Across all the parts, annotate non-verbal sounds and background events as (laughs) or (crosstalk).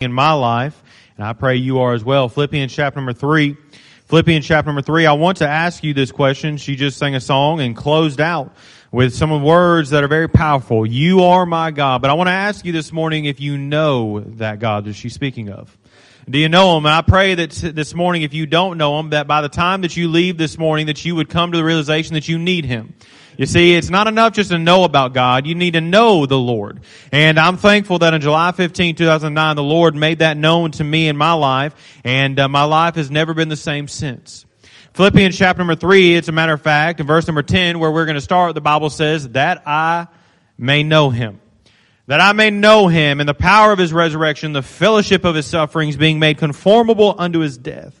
in my life, and I pray you are as well. Philippians chapter number three. Philippians chapter number three. I want to ask you this question. She just sang a song and closed out with some words that are very powerful. You are my God. But I want to ask you this morning if you know that God that she's speaking of. Do you know him? And I pray that this morning, if you don't know him, that by the time that you leave this morning, that you would come to the realization that you need him. You see, it's not enough just to know about God. You need to know the Lord. And I'm thankful that on July 15, 2009, the Lord made that known to me in my life, and uh, my life has never been the same since. Philippians chapter number 3, it's a matter of fact, in verse number 10, where we're going to start, the Bible says, that I may know him. That I may know him and the power of his resurrection, the fellowship of his sufferings, being made conformable unto his death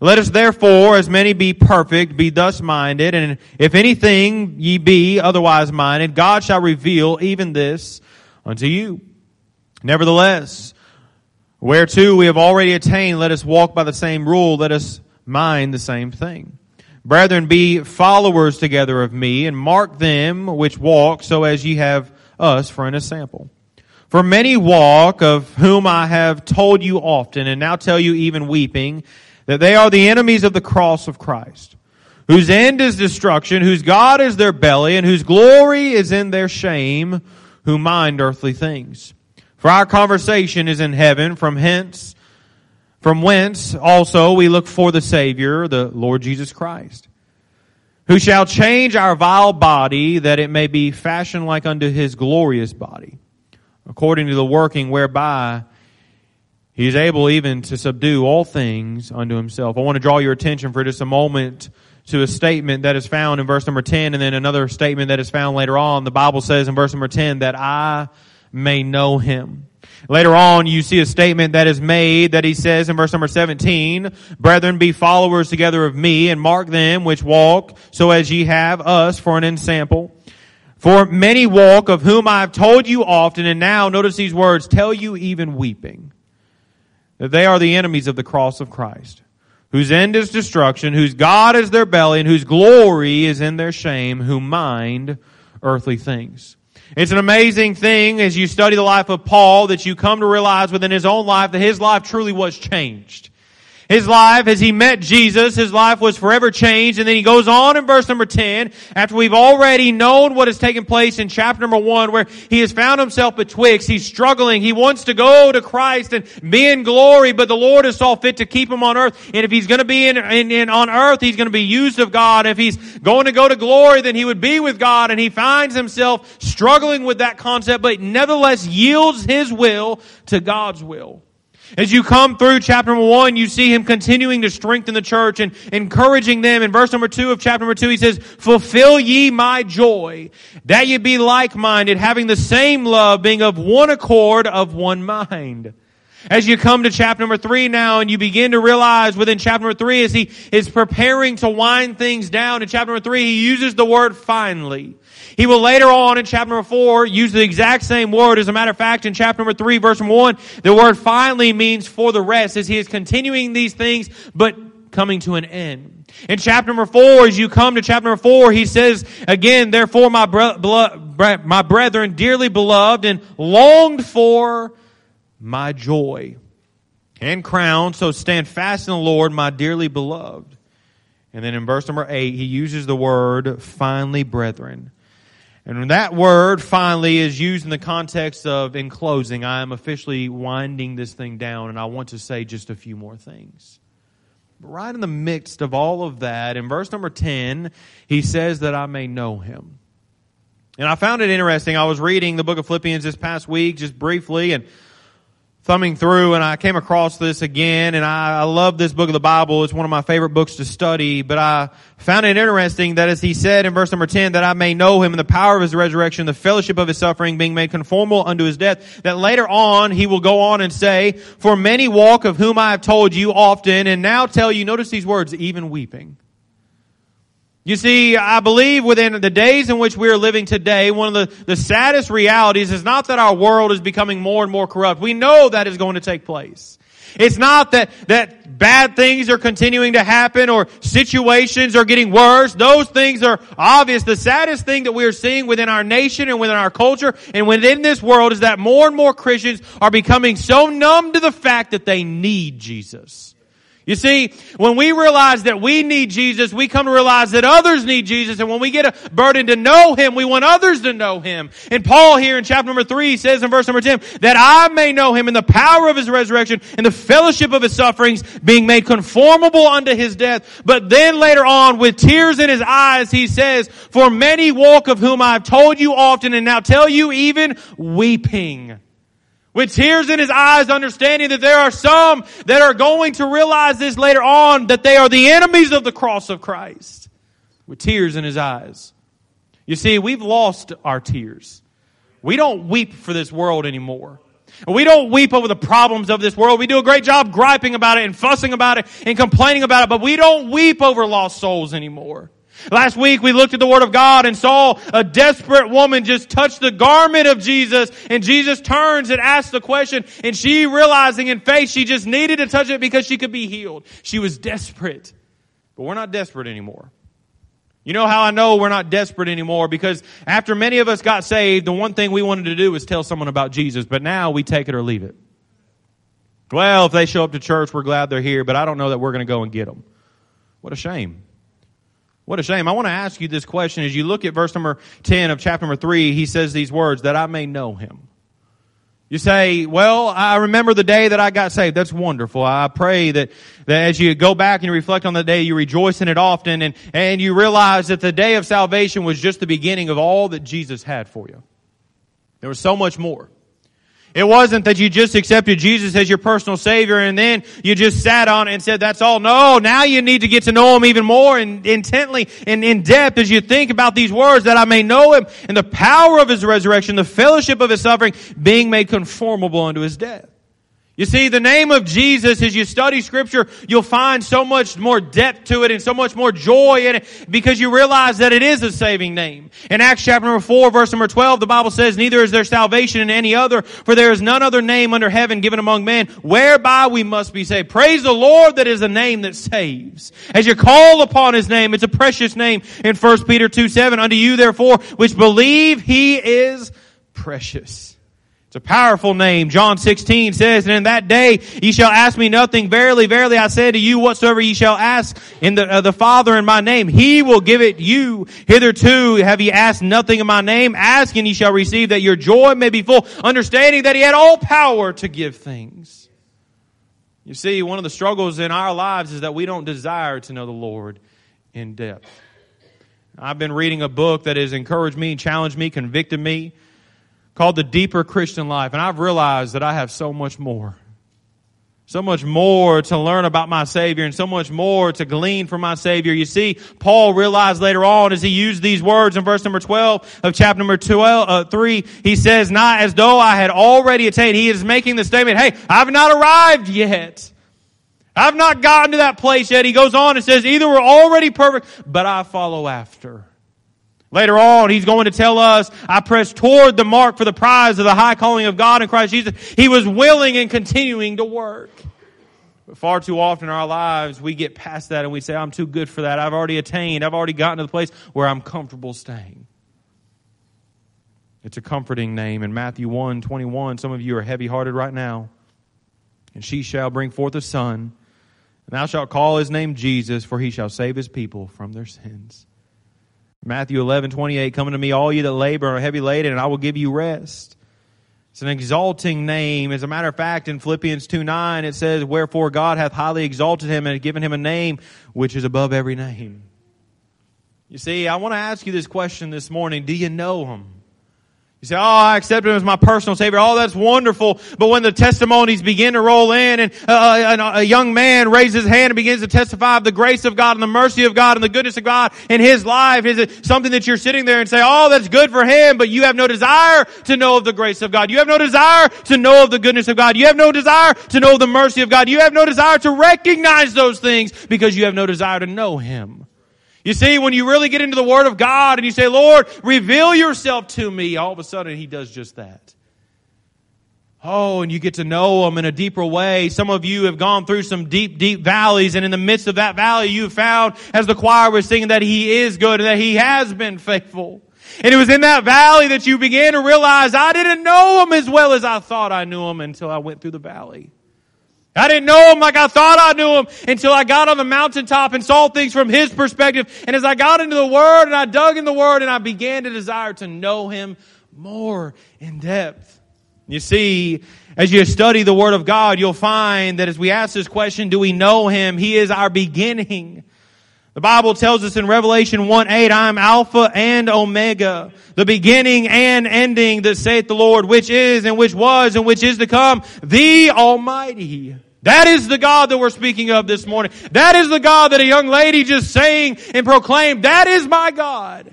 Let us therefore, as many be perfect, be thus minded, and if anything ye be otherwise minded, God shall reveal even this unto you. Nevertheless, whereto we have already attained, let us walk by the same rule, let us mind the same thing. Brethren, be followers together of me, and mark them which walk, so as ye have us for an example. For many walk, of whom I have told you often, and now tell you even weeping, that they are the enemies of the cross of Christ, whose end is destruction, whose God is their belly, and whose glory is in their shame, who mind earthly things. For our conversation is in heaven, from hence, from whence also we look for the Savior, the Lord Jesus Christ, who shall change our vile body that it may be fashioned like unto his glorious body, according to the working whereby he is able even to subdue all things unto himself. I want to draw your attention for just a moment to a statement that is found in verse number 10 and then another statement that is found later on. The Bible says in verse number 10 that I may know him. Later on, you see a statement that is made that he says in verse number 17, Brethren, be followers together of me and mark them which walk so as ye have us for an ensample. For many walk of whom I have told you often and now notice these words, tell you even weeping that they are the enemies of the cross of Christ, whose end is destruction, whose God is their belly, and whose glory is in their shame, who mind earthly things. It's an amazing thing as you study the life of Paul that you come to realize within his own life that his life truly was changed. His life, as he met Jesus, his life was forever changed. And then he goes on in verse number 10, after we've already known what has taken place in chapter number 1, where he has found himself betwixt. He's struggling. He wants to go to Christ and be in glory, but the Lord has saw fit to keep him on earth. And if he's going to be in, in, in on earth, he's going to be used of God. If he's going to go to glory, then he would be with God. And he finds himself struggling with that concept, but nevertheless yields his will to God's will. As you come through chapter number one, you see him continuing to strengthen the church and encouraging them. In verse number two of chapter number two, he says, fulfill ye my joy, that ye be like-minded, having the same love, being of one accord, of one mind. As you come to chapter number three now and you begin to realize within chapter number three as he is preparing to wind things down in chapter number three, he uses the word finally. He will later on in chapter number four use the exact same word. As a matter of fact, in chapter number three, verse one, the word finally means for the rest as he is continuing these things, but coming to an end. In chapter number four, as you come to chapter number four, he says again, therefore my, bre- my brethren, dearly beloved and longed for my joy and crown, so stand fast in the Lord, my dearly beloved. And then in verse number eight, he uses the word finally, brethren. And that word finally is used in the context of in closing, I am officially winding this thing down and I want to say just a few more things. But right in the midst of all of that, in verse number 10, he says that I may know him. And I found it interesting. I was reading the book of Philippians this past week just briefly and thumbing through and I came across this again and I, I love this book of the Bible. It's one of my favorite books to study, but I found it interesting that as he said in verse number 10, that I may know him in the power of his resurrection, the fellowship of his suffering, being made conformable unto his death, that later on he will go on and say, for many walk of whom I have told you often and now tell you, notice these words, even weeping. You see, I believe within the days in which we are living today, one of the, the saddest realities is not that our world is becoming more and more corrupt. We know that is going to take place. It's not that, that bad things are continuing to happen or situations are getting worse. Those things are obvious. The saddest thing that we are seeing within our nation and within our culture and within this world is that more and more Christians are becoming so numb to the fact that they need Jesus. You see, when we realize that we need Jesus, we come to realize that others need Jesus. And when we get a burden to know Him, we want others to know Him. And Paul here in chapter number three says in verse number 10, that I may know Him in the power of His resurrection, and the fellowship of His sufferings, being made conformable unto His death. But then later on, with tears in His eyes, He says, for many walk of whom I have told you often and now tell you even weeping with tears in his eyes, understanding that there are some that are going to realize this later on, that they are the enemies of the cross of Christ. With tears in his eyes. You see, we've lost our tears. We don't weep for this world anymore. We don't weep over the problems of this world. We do a great job griping about it and fussing about it and complaining about it, but we don't weep over lost souls anymore. Last week we looked at the Word of God and saw a desperate woman just touch the garment of Jesus and Jesus turns and asks the question and she realizing in faith she just needed to touch it because she could be healed. She was desperate. But we're not desperate anymore. You know how I know we're not desperate anymore? Because after many of us got saved, the one thing we wanted to do was tell someone about Jesus, but now we take it or leave it. Well, if they show up to church, we're glad they're here, but I don't know that we're going to go and get them. What a shame. What a shame. I want to ask you this question. As you look at verse number 10 of chapter number 3, he says these words, that I may know him. You say, well, I remember the day that I got saved. That's wonderful. I pray that, that as you go back and you reflect on the day, you rejoice in it often and, and you realize that the day of salvation was just the beginning of all that Jesus had for you. There was so much more. It wasn't that you just accepted Jesus as your personal savior and then you just sat on it and said, that's all. No, now you need to get to know him even more and intently and in depth as you think about these words that I may know him and the power of his resurrection, the fellowship of his suffering, being made conformable unto his death. You see, the name of Jesus, as you study scripture, you'll find so much more depth to it and so much more joy in it because you realize that it is a saving name. In Acts chapter number 4, verse number 12, the Bible says, Neither is there salvation in any other, for there is none other name under heaven given among men whereby we must be saved. Praise the Lord that is a name that saves. As you call upon His name, it's a precious name in 1 Peter 2, 7. Unto you therefore, which believe He is precious. It's a powerful name. John 16 says, And in that day ye shall ask me nothing. Verily, verily, I say to you, whatsoever ye shall ask in the, uh, the Father in my name, he will give it you. Hitherto have ye asked nothing in my name. Ask and ye shall receive that your joy may be full, understanding that he had all power to give things. You see, one of the struggles in our lives is that we don't desire to know the Lord in depth. I've been reading a book that has encouraged me, challenged me, convicted me called The Deeper Christian Life. And I've realized that I have so much more. So much more to learn about my Savior and so much more to glean from my Savior. You see, Paul realized later on as he used these words in verse number 12 of chapter number 12, uh, 3, he says, not as though I had already attained. He is making the statement, hey, I've not arrived yet. I've not gotten to that place yet. He goes on and says, either we're already perfect, but I follow after. Later on, he's going to tell us, I press toward the mark for the prize of the high calling of God in Christ Jesus. He was willing and continuing to work. But far too often in our lives, we get past that and we say, I'm too good for that. I've already attained. I've already gotten to the place where I'm comfortable staying. It's a comforting name. In Matthew 1 21, some of you are heavy hearted right now. And she shall bring forth a son, and thou shalt call his name Jesus, for he shall save his people from their sins. Matthew 11, 28, come unto me all you that labor and are heavy laden, and I will give you rest. It's an exalting name. As a matter of fact, in Philippians 2, 9, it says, Wherefore God hath highly exalted him and given him a name which is above every name. You see, I want to ask you this question this morning. Do you know him? You say, ah, oh, I accept him as my personal savior. Oh, that's wonderful. But when the testimonies begin to roll in uh, uh, and uh, a young man raises his hand and begins to testify of the grace of God and the mercy of God and the goodness of God in his life, is it something that you're sitting there and say, oh, that's good for him, but you have no desire to know of the grace of God. You have no desire to know of the goodness of God. You have no desire to know the mercy of God. You have no desire to recognize those things because you have no desire to know him. You see, when you really get into the Word of God and you say, Lord, reveal yourself to me, all of a sudden He does just that. Oh, and you get to know Him in a deeper way. Some of you have gone through some deep, deep valleys, and in the midst of that valley, you found, as the choir was singing, that He is good and that He has been faithful. And it was in that valley that you began to realize, I didn't know Him as well as I thought I knew Him until I went through the valley. I didn't know him like I thought I knew him until I got on the mountaintop and saw things from his perspective. And as I got into the Word and I dug in the Word and I began to desire to know him more in depth. You see, as you study the Word of God, you'll find that as we ask this question, do we know him? He is our beginning. The Bible tells us in Revelation 1 8, I am Alpha and Omega, the beginning and ending, that saith the Lord, which is and which was and which is to come, the Almighty. That is the God that we're speaking of this morning. That is the God that a young lady just sang and proclaimed. That is my God.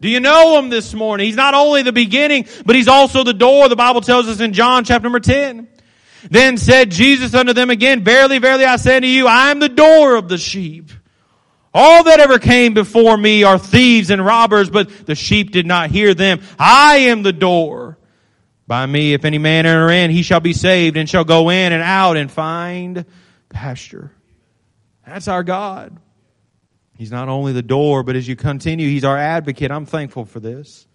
Do you know him this morning? He's not only the beginning, but he's also the door. The Bible tells us in John chapter number 10. Then said Jesus unto them again, Verily, verily, I say unto you, I am the door of the sheep. All that ever came before me are thieves and robbers, but the sheep did not hear them. I am the door. By me, if any man enter in, he shall be saved and shall go in and out and find pasture. That's our God. He's not only the door, but as you continue, He's our advocate. I'm thankful for this.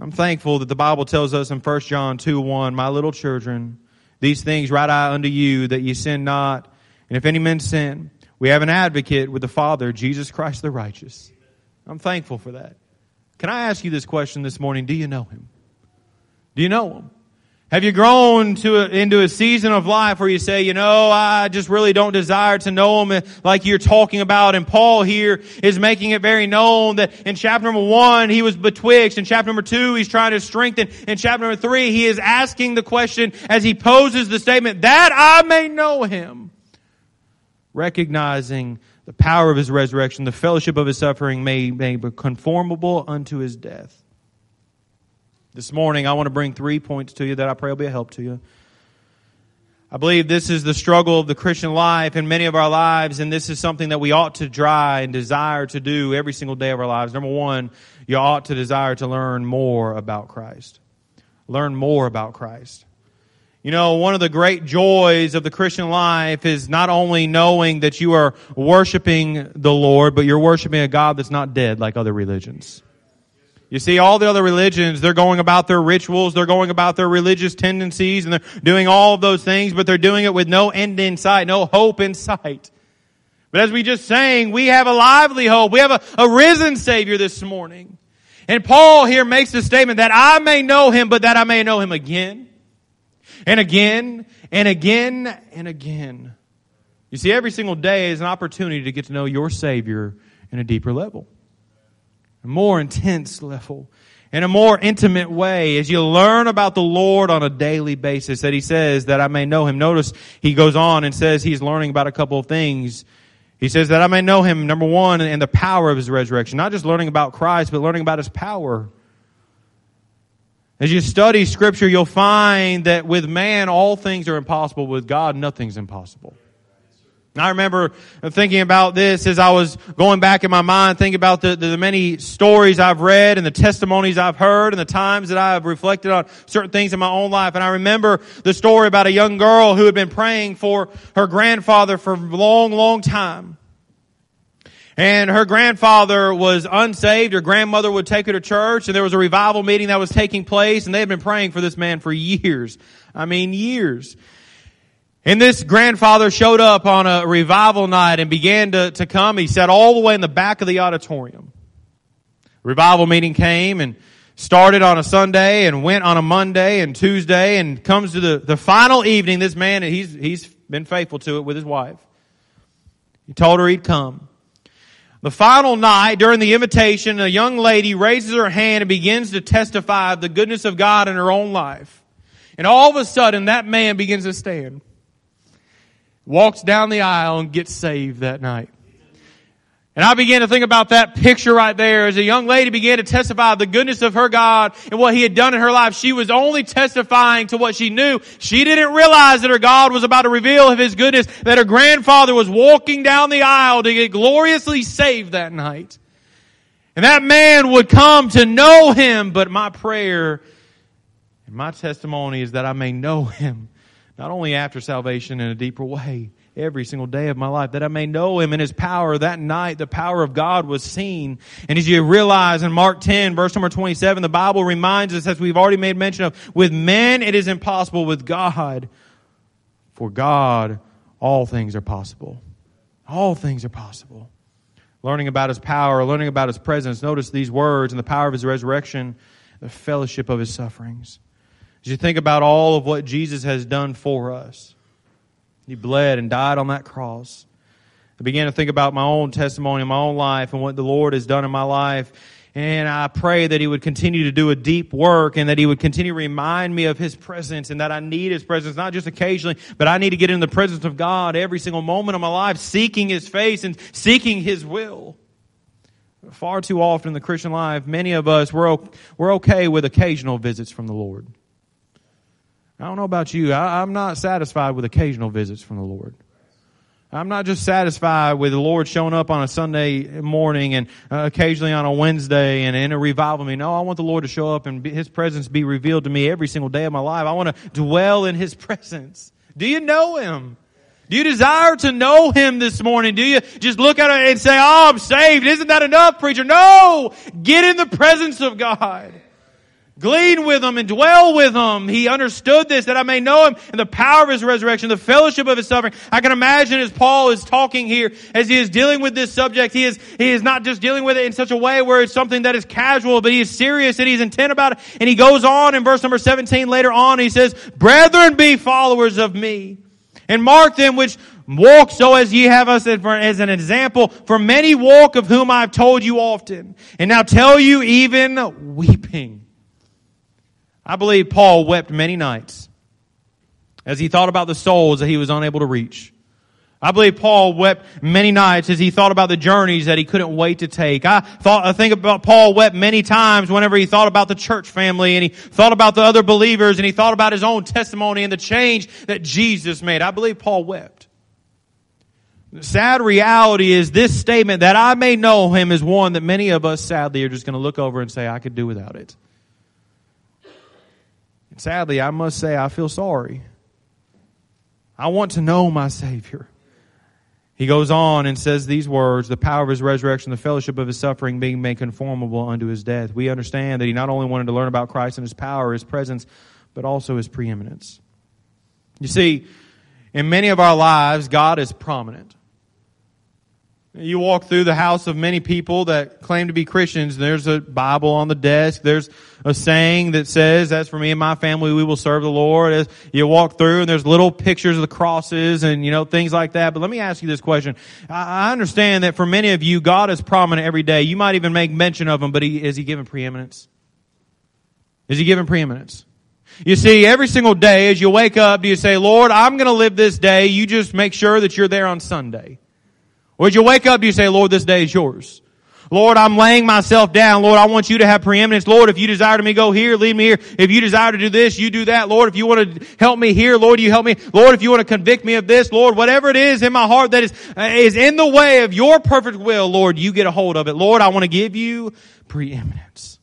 I'm thankful that the Bible tells us in 1 John 2 1, My little children, these things write I unto you that ye sin not. And if any man sin, we have an advocate with the Father, Jesus Christ the righteous. I'm thankful for that. Can I ask you this question this morning? Do you know Him? Do you know him? Have you grown to a, into a season of life where you say, you know, I just really don't desire to know him like you're talking about? And Paul here is making it very known that in chapter number one, he was betwixt. In chapter number two, he's trying to strengthen. In chapter number three, he is asking the question as he poses the statement, that I may know him. Recognizing the power of his resurrection, the fellowship of his suffering may, may be conformable unto his death. This morning, I want to bring three points to you that I pray will be a help to you. I believe this is the struggle of the Christian life in many of our lives, and this is something that we ought to try and desire to do every single day of our lives. Number one, you ought to desire to learn more about Christ. Learn more about Christ. You know, one of the great joys of the Christian life is not only knowing that you are worshiping the Lord, but you're worshiping a God that's not dead like other religions. You see, all the other religions, they're going about their rituals, they're going about their religious tendencies, and they're doing all of those things, but they're doing it with no end in sight, no hope in sight. But as we just sang, we have a lively hope. We have a, a risen Savior this morning. And Paul here makes the statement that I may know him, but that I may know him again and again and again and again. You see, every single day is an opportunity to get to know your Savior in a deeper level a more intense level, in a more intimate way as you learn about the Lord on a daily basis that he says that I may know him. Notice he goes on and says he's learning about a couple of things. He says that I may know him, number one, and the power of his resurrection. Not just learning about Christ, but learning about his power. As you study scripture, you'll find that with man, all things are impossible. With God, nothing's impossible. I remember thinking about this as I was going back in my mind, thinking about the, the, many stories I've read and the testimonies I've heard and the times that I have reflected on certain things in my own life. And I remember the story about a young girl who had been praying for her grandfather for a long, long time. And her grandfather was unsaved. Her grandmother would take her to church and there was a revival meeting that was taking place and they had been praying for this man for years. I mean, years. And this grandfather showed up on a revival night and began to, to come. He sat all the way in the back of the auditorium. Revival meeting came and started on a Sunday and went on a Monday and Tuesday and comes to the, the final evening. This man, he's, he's been faithful to it with his wife. He told her he'd come. The final night during the invitation, a young lady raises her hand and begins to testify of the goodness of God in her own life. And all of a sudden, that man begins to stand, walks down the aisle and gets saved that night. And I began to think about that picture right there as a young lady began to testify the goodness of her God and what He had done in her life. She was only testifying to what she knew. She didn't realize that her God was about to reveal His goodness, that her grandfather was walking down the aisle to get gloriously saved that night. And that man would come to know Him, but my prayer and my testimony is that I may know Him, not only after salvation in a deeper way, every single day of my life, that I may know him in his power. That night, the power of God was seen. And as you realize in Mark 10, verse number 27, the Bible reminds us, as we've already made mention of, with men it is impossible, with God, for God, all things are possible. All things are possible. Learning about his power, learning about his presence. Notice these words and the power of his resurrection, the fellowship of his sufferings. As you think about all of what Jesus has done for us, he bled and died on that cross. I began to think about my own testimony, my own life, and what the Lord has done in my life. And I pray that He would continue to do a deep work and that He would continue to remind me of His presence and that I need His presence, not just occasionally, but I need to get in the presence of God every single moment of my life, seeking His face and seeking His will. Far too often in the Christian life, many of us, we're, we're okay with occasional visits from the Lord. I don't know about you. I, am not satisfied with occasional visits from the Lord. I'm not just satisfied with the Lord showing up on a Sunday morning and uh, occasionally on a Wednesday and in a revival meeting. No, I want the Lord to show up and be, His presence be revealed to me every single day of my life. I want to dwell in His (laughs) presence. Do you know Him? Do you desire to know Him this morning? Do you just look at it and say, oh, I'm saved. Isn't that enough, preacher? No! Get in the presence of God. Glean with him and dwell with him. He understood this that I may know him and the power of his resurrection, the fellowship of his suffering. I can imagine as Paul is talking here, as he is dealing with this subject, he is, he is not just dealing with it in such a way where it's something that is casual, but he is serious and he's intent about it. And he goes on in verse number 17 later on, he says, Brethren, be followers of me and mark them which walk so as ye have us as an example. For many walk of whom I have told you often and now tell you even weeping. I believe Paul wept many nights as he thought about the souls that he was unable to reach. I believe Paul wept many nights as he thought about the journeys that he couldn't wait to take. I thought, I think about Paul wept many times whenever he thought about the church family and he thought about the other believers and he thought about his own testimony and the change that Jesus made. I believe Paul wept. The sad reality is this statement that I may know him is one that many of us sadly are just going to look over and say, I could do without it. And sadly, I must say, I feel sorry. I want to know my Savior. He goes on and says these words, the power of his resurrection, the fellowship of his suffering being made conformable unto his death. We understand that he not only wanted to learn about Christ and his power, his presence, but also his preeminence. You see, in many of our lives, God is prominent. You walk through the house of many people that claim to be Christians. There's a Bible on the desk. There's a saying that says, as for me and my family, we will serve the Lord. As you walk through and there's little pictures of the crosses and, you know, things like that. But let me ask you this question. I understand that for many of you, God is prominent every day. You might even make mention of Him, but he, is He given preeminence? Is He given preeminence? You see, every single day as you wake up, do you say, Lord, I'm going to live this day. You just make sure that you're there on Sunday. Would you wake up, do you say, Lord, this day is yours? Lord, I'm laying myself down. Lord, I want you to have preeminence. Lord, if you desire to me go here, lead me here. If you desire to do this, you do that. Lord, if you want to help me here, Lord, you help me. Lord, if you want to convict me of this, Lord, whatever it is in my heart that is, uh, is in the way of your perfect will, Lord, you get a hold of it. Lord, I want to give you preeminence.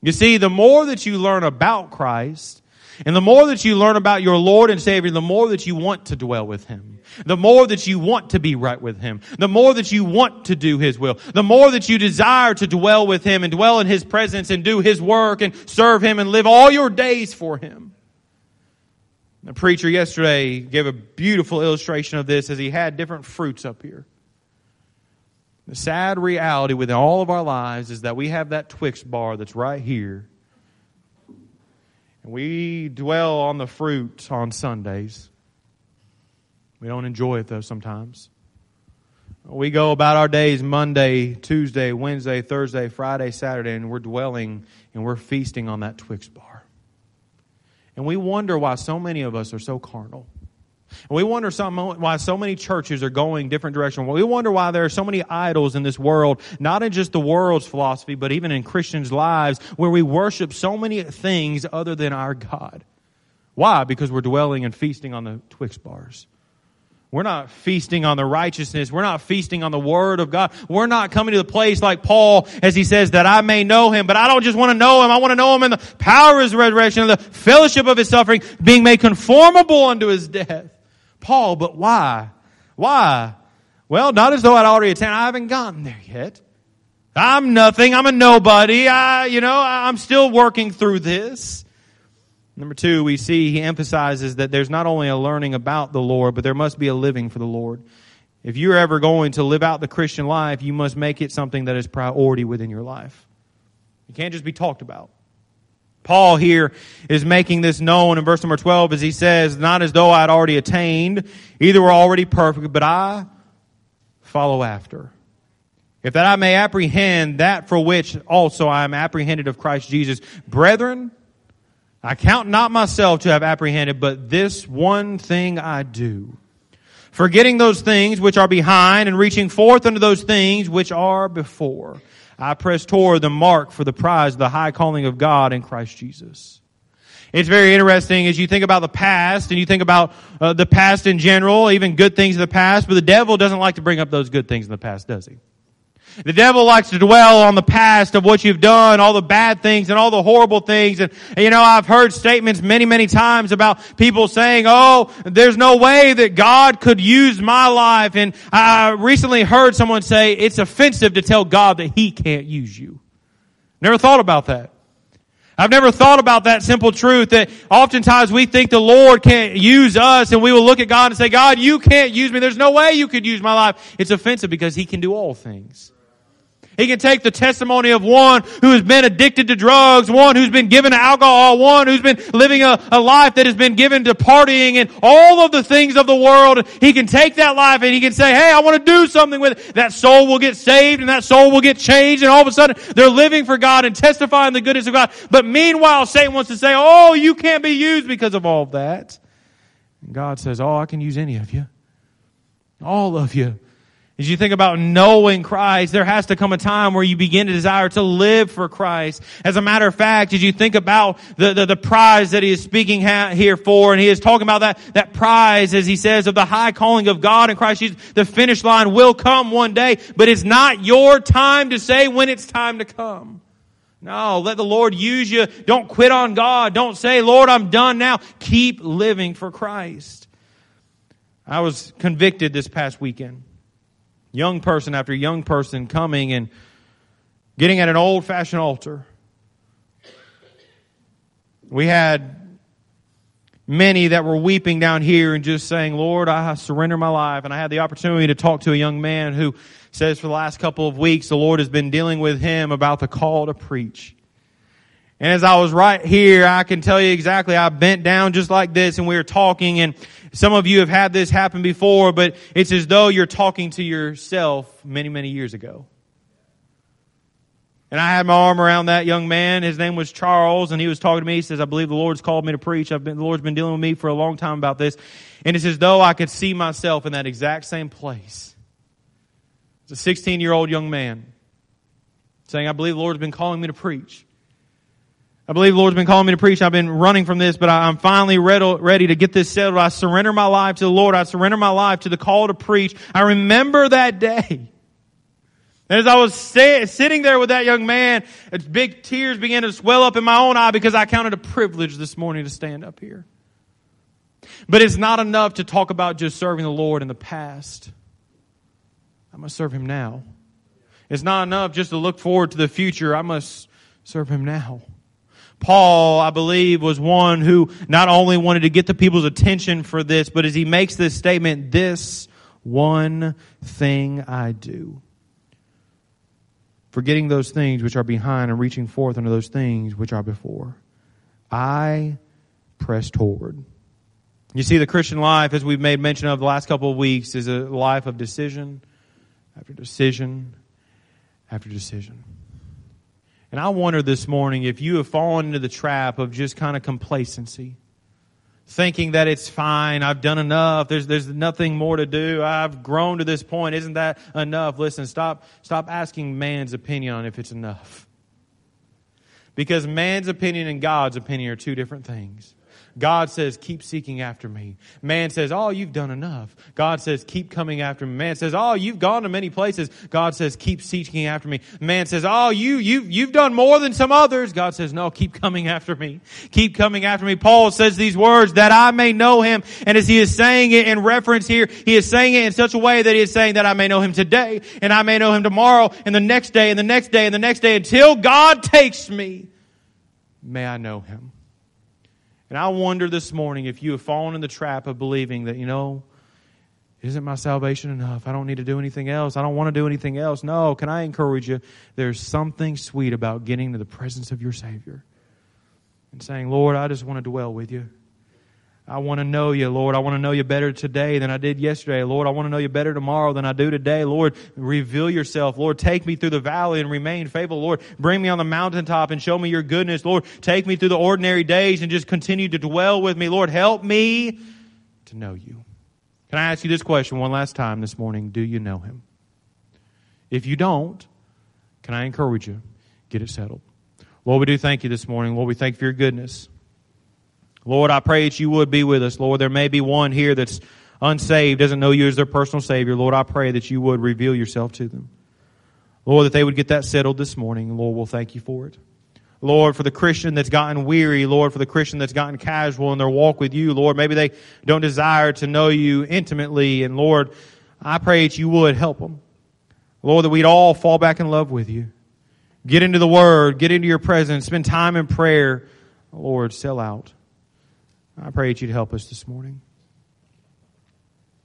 You see, the more that you learn about Christ, and the more that you learn about your Lord and Savior, the more that you want to dwell with Him. The more that you want to be right with Him. The more that you want to do His will. The more that you desire to dwell with Him and dwell in His presence and do His work and serve Him and live all your days for Him. The preacher yesterday gave a beautiful illustration of this as he had different fruits up here. The sad reality within all of our lives is that we have that Twix bar that's right here we dwell on the fruit on Sundays. We don't enjoy it though sometimes. We go about our days Monday, Tuesday, Wednesday, Thursday, Friday, Saturday, and we're dwelling and we're feasting on that Twix bar. And we wonder why so many of us are so carnal. And we wonder some, why so many churches are going different directions. We wonder why there are so many idols in this world, not in just the world's philosophy, but even in Christians' lives, where we worship so many things other than our God. Why? Because we're dwelling and feasting on the Twix bars. We're not feasting on the righteousness. We're not feasting on the Word of God. We're not coming to the place like Paul as he says that I may know Him, but I don't just want to know Him. I want to know Him in the power of His resurrection and the fellowship of His suffering, being made conformable unto His death. Paul, but why? Why? Well, not as though I'd already attained. I haven't gotten there yet. I'm nothing. I'm a nobody. I, you know, I'm still working through this. Number two, we see he emphasizes that there's not only a learning about the Lord, but there must be a living for the Lord. If you're ever going to live out the Christian life, you must make it something that is priority within your life. You can't just be talked about. Paul here is making this known in verse number 12 as he says, not as though I had already attained, either were already perfect, but I follow after. If that I may apprehend that for which also I am apprehended of Christ Jesus. Brethren, I count not myself to have apprehended, but this one thing I do. Forgetting those things which are behind and reaching forth unto those things which are before. I press toward the mark for the prize of the high calling of God in Christ Jesus. It's very interesting as you think about the past and you think about uh, the past in general, even good things in the past, but the devil doesn't like to bring up those good things in the past, does he? The devil likes to dwell on the past of what you've done, all the bad things and all the horrible things. And, you know, I've heard statements many, many times about people saying, oh, there's no way that God could use my life. And I recently heard someone say it's offensive to tell God that he can't use you. Never thought about that. I've never thought about that simple truth that oftentimes we think the Lord can't use us and we will look at God and say, God, you can't use me. There's no way you could use my life. It's offensive because He can do all things. He can take the testimony of one who has been addicted to drugs, one who's been given to alcohol, one who's been living a, a, life that has been given to partying and all of the things of the world. He can take that life and he can say, hey, I want to do something with it. That soul will get saved and that soul will get changed and all of a sudden they're living for God and testifying the goodness of God. But meanwhile, Satan wants to say, oh, you can't be used because of all of that. And God says, oh, I can use any of you. All of you. As you think about knowing Christ, there has to come a time where you begin to desire to live for Christ. As a matter of fact, as you think about the, the, the prize that he is speaking ha- here for, and he is talking about that, that prize, as he says, of the high calling of God in Christ Jesus, the finish line will come one day, but it's not your time to say when it's time to come. No, let the Lord use you. Don't quit on God. Don't say, Lord, I'm done now. Keep living for Christ. I was convicted this past weekend young person after young person coming and getting at an old fashioned altar. We had many that were weeping down here and just saying, Lord, I surrender my life. And I had the opportunity to talk to a young man who says for the last couple of weeks, the Lord has been dealing with him about the call to preach. And as I was right here, I can tell you exactly, I bent down just like this and we were talking and some of you have had this happen before, but it's as though you're talking to yourself many, many years ago. And I had my arm around that young man. His name was Charles, and he was talking to me. He says, I believe the Lord's called me to preach. I've been, the Lord's been dealing with me for a long time about this. And it's as though I could see myself in that exact same place. It's a 16 year old young man saying, I believe the Lord's been calling me to preach. I believe the Lord's been calling me to preach. I've been running from this, but I'm finally ready to get this settled. I surrender my life to the Lord. I surrender my life to the call to preach. I remember that day. And as I was sitting there with that young man, big tears began to swell up in my own eye because I counted a privilege this morning to stand up here. But it's not enough to talk about just serving the Lord in the past. I must serve Him now. It's not enough just to look forward to the future. I must serve Him now. Paul, I believe, was one who not only wanted to get the people's attention for this, but as he makes this statement, this one thing I do. Forgetting those things which are behind and reaching forth unto those things which are before. I press toward. You see, the Christian life, as we've made mention of the last couple of weeks, is a life of decision after decision after decision. And I wonder this morning if you have fallen into the trap of just kind of complacency, thinking that it's fine, I've done enough, there's, there's nothing more to do, I've grown to this point, isn't that enough? Listen, stop, stop asking man's opinion on if it's enough. Because man's opinion and God's opinion are two different things. God says, keep seeking after me. Man says, oh, you've done enough. God says, keep coming after me. Man says, oh, you've gone to many places. God says, keep seeking after me. Man says, oh, you, you, you've done more than some others. God says, no, keep coming after me. Keep coming after me. Paul says these words, that I may know him. And as he is saying it in reference here, he is saying it in such a way that he is saying that I may know him today, and I may know him tomorrow, and the next day, and the next day, and the next day, until God takes me. May I know him. And I wonder this morning if you have fallen in the trap of believing that, you know, isn't my salvation enough? I don't need to do anything else. I don't want to do anything else. No, can I encourage you? There's something sweet about getting to the presence of your Savior and saying, Lord, I just want to dwell with you. I want to know you, Lord. I want to know you better today than I did yesterday. Lord, I want to know you better tomorrow than I do today. Lord, reveal yourself. Lord, take me through the valley and remain faithful. Lord, bring me on the mountaintop and show me your goodness. Lord, take me through the ordinary days and just continue to dwell with me. Lord, help me to know you. Can I ask you this question one last time this morning? Do you know him? If you don't, can I encourage you? Get it settled. Lord, we do thank you this morning. Lord, we thank you for your goodness. Lord, I pray that you would be with us. Lord, there may be one here that's unsaved, doesn't know you as their personal Savior. Lord, I pray that you would reveal yourself to them. Lord, that they would get that settled this morning. Lord, we'll thank you for it. Lord, for the Christian that's gotten weary, Lord, for the Christian that's gotten casual in their walk with you, Lord, maybe they don't desire to know you intimately, and Lord, I pray that you would help them. Lord, that we'd all fall back in love with you. Get into the Word, get into your presence, spend time in prayer. Lord, sell out. I pray that you'd help us this morning.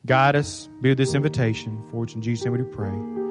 Guide us, be with this invitation. For it's in Jesus' name we do pray.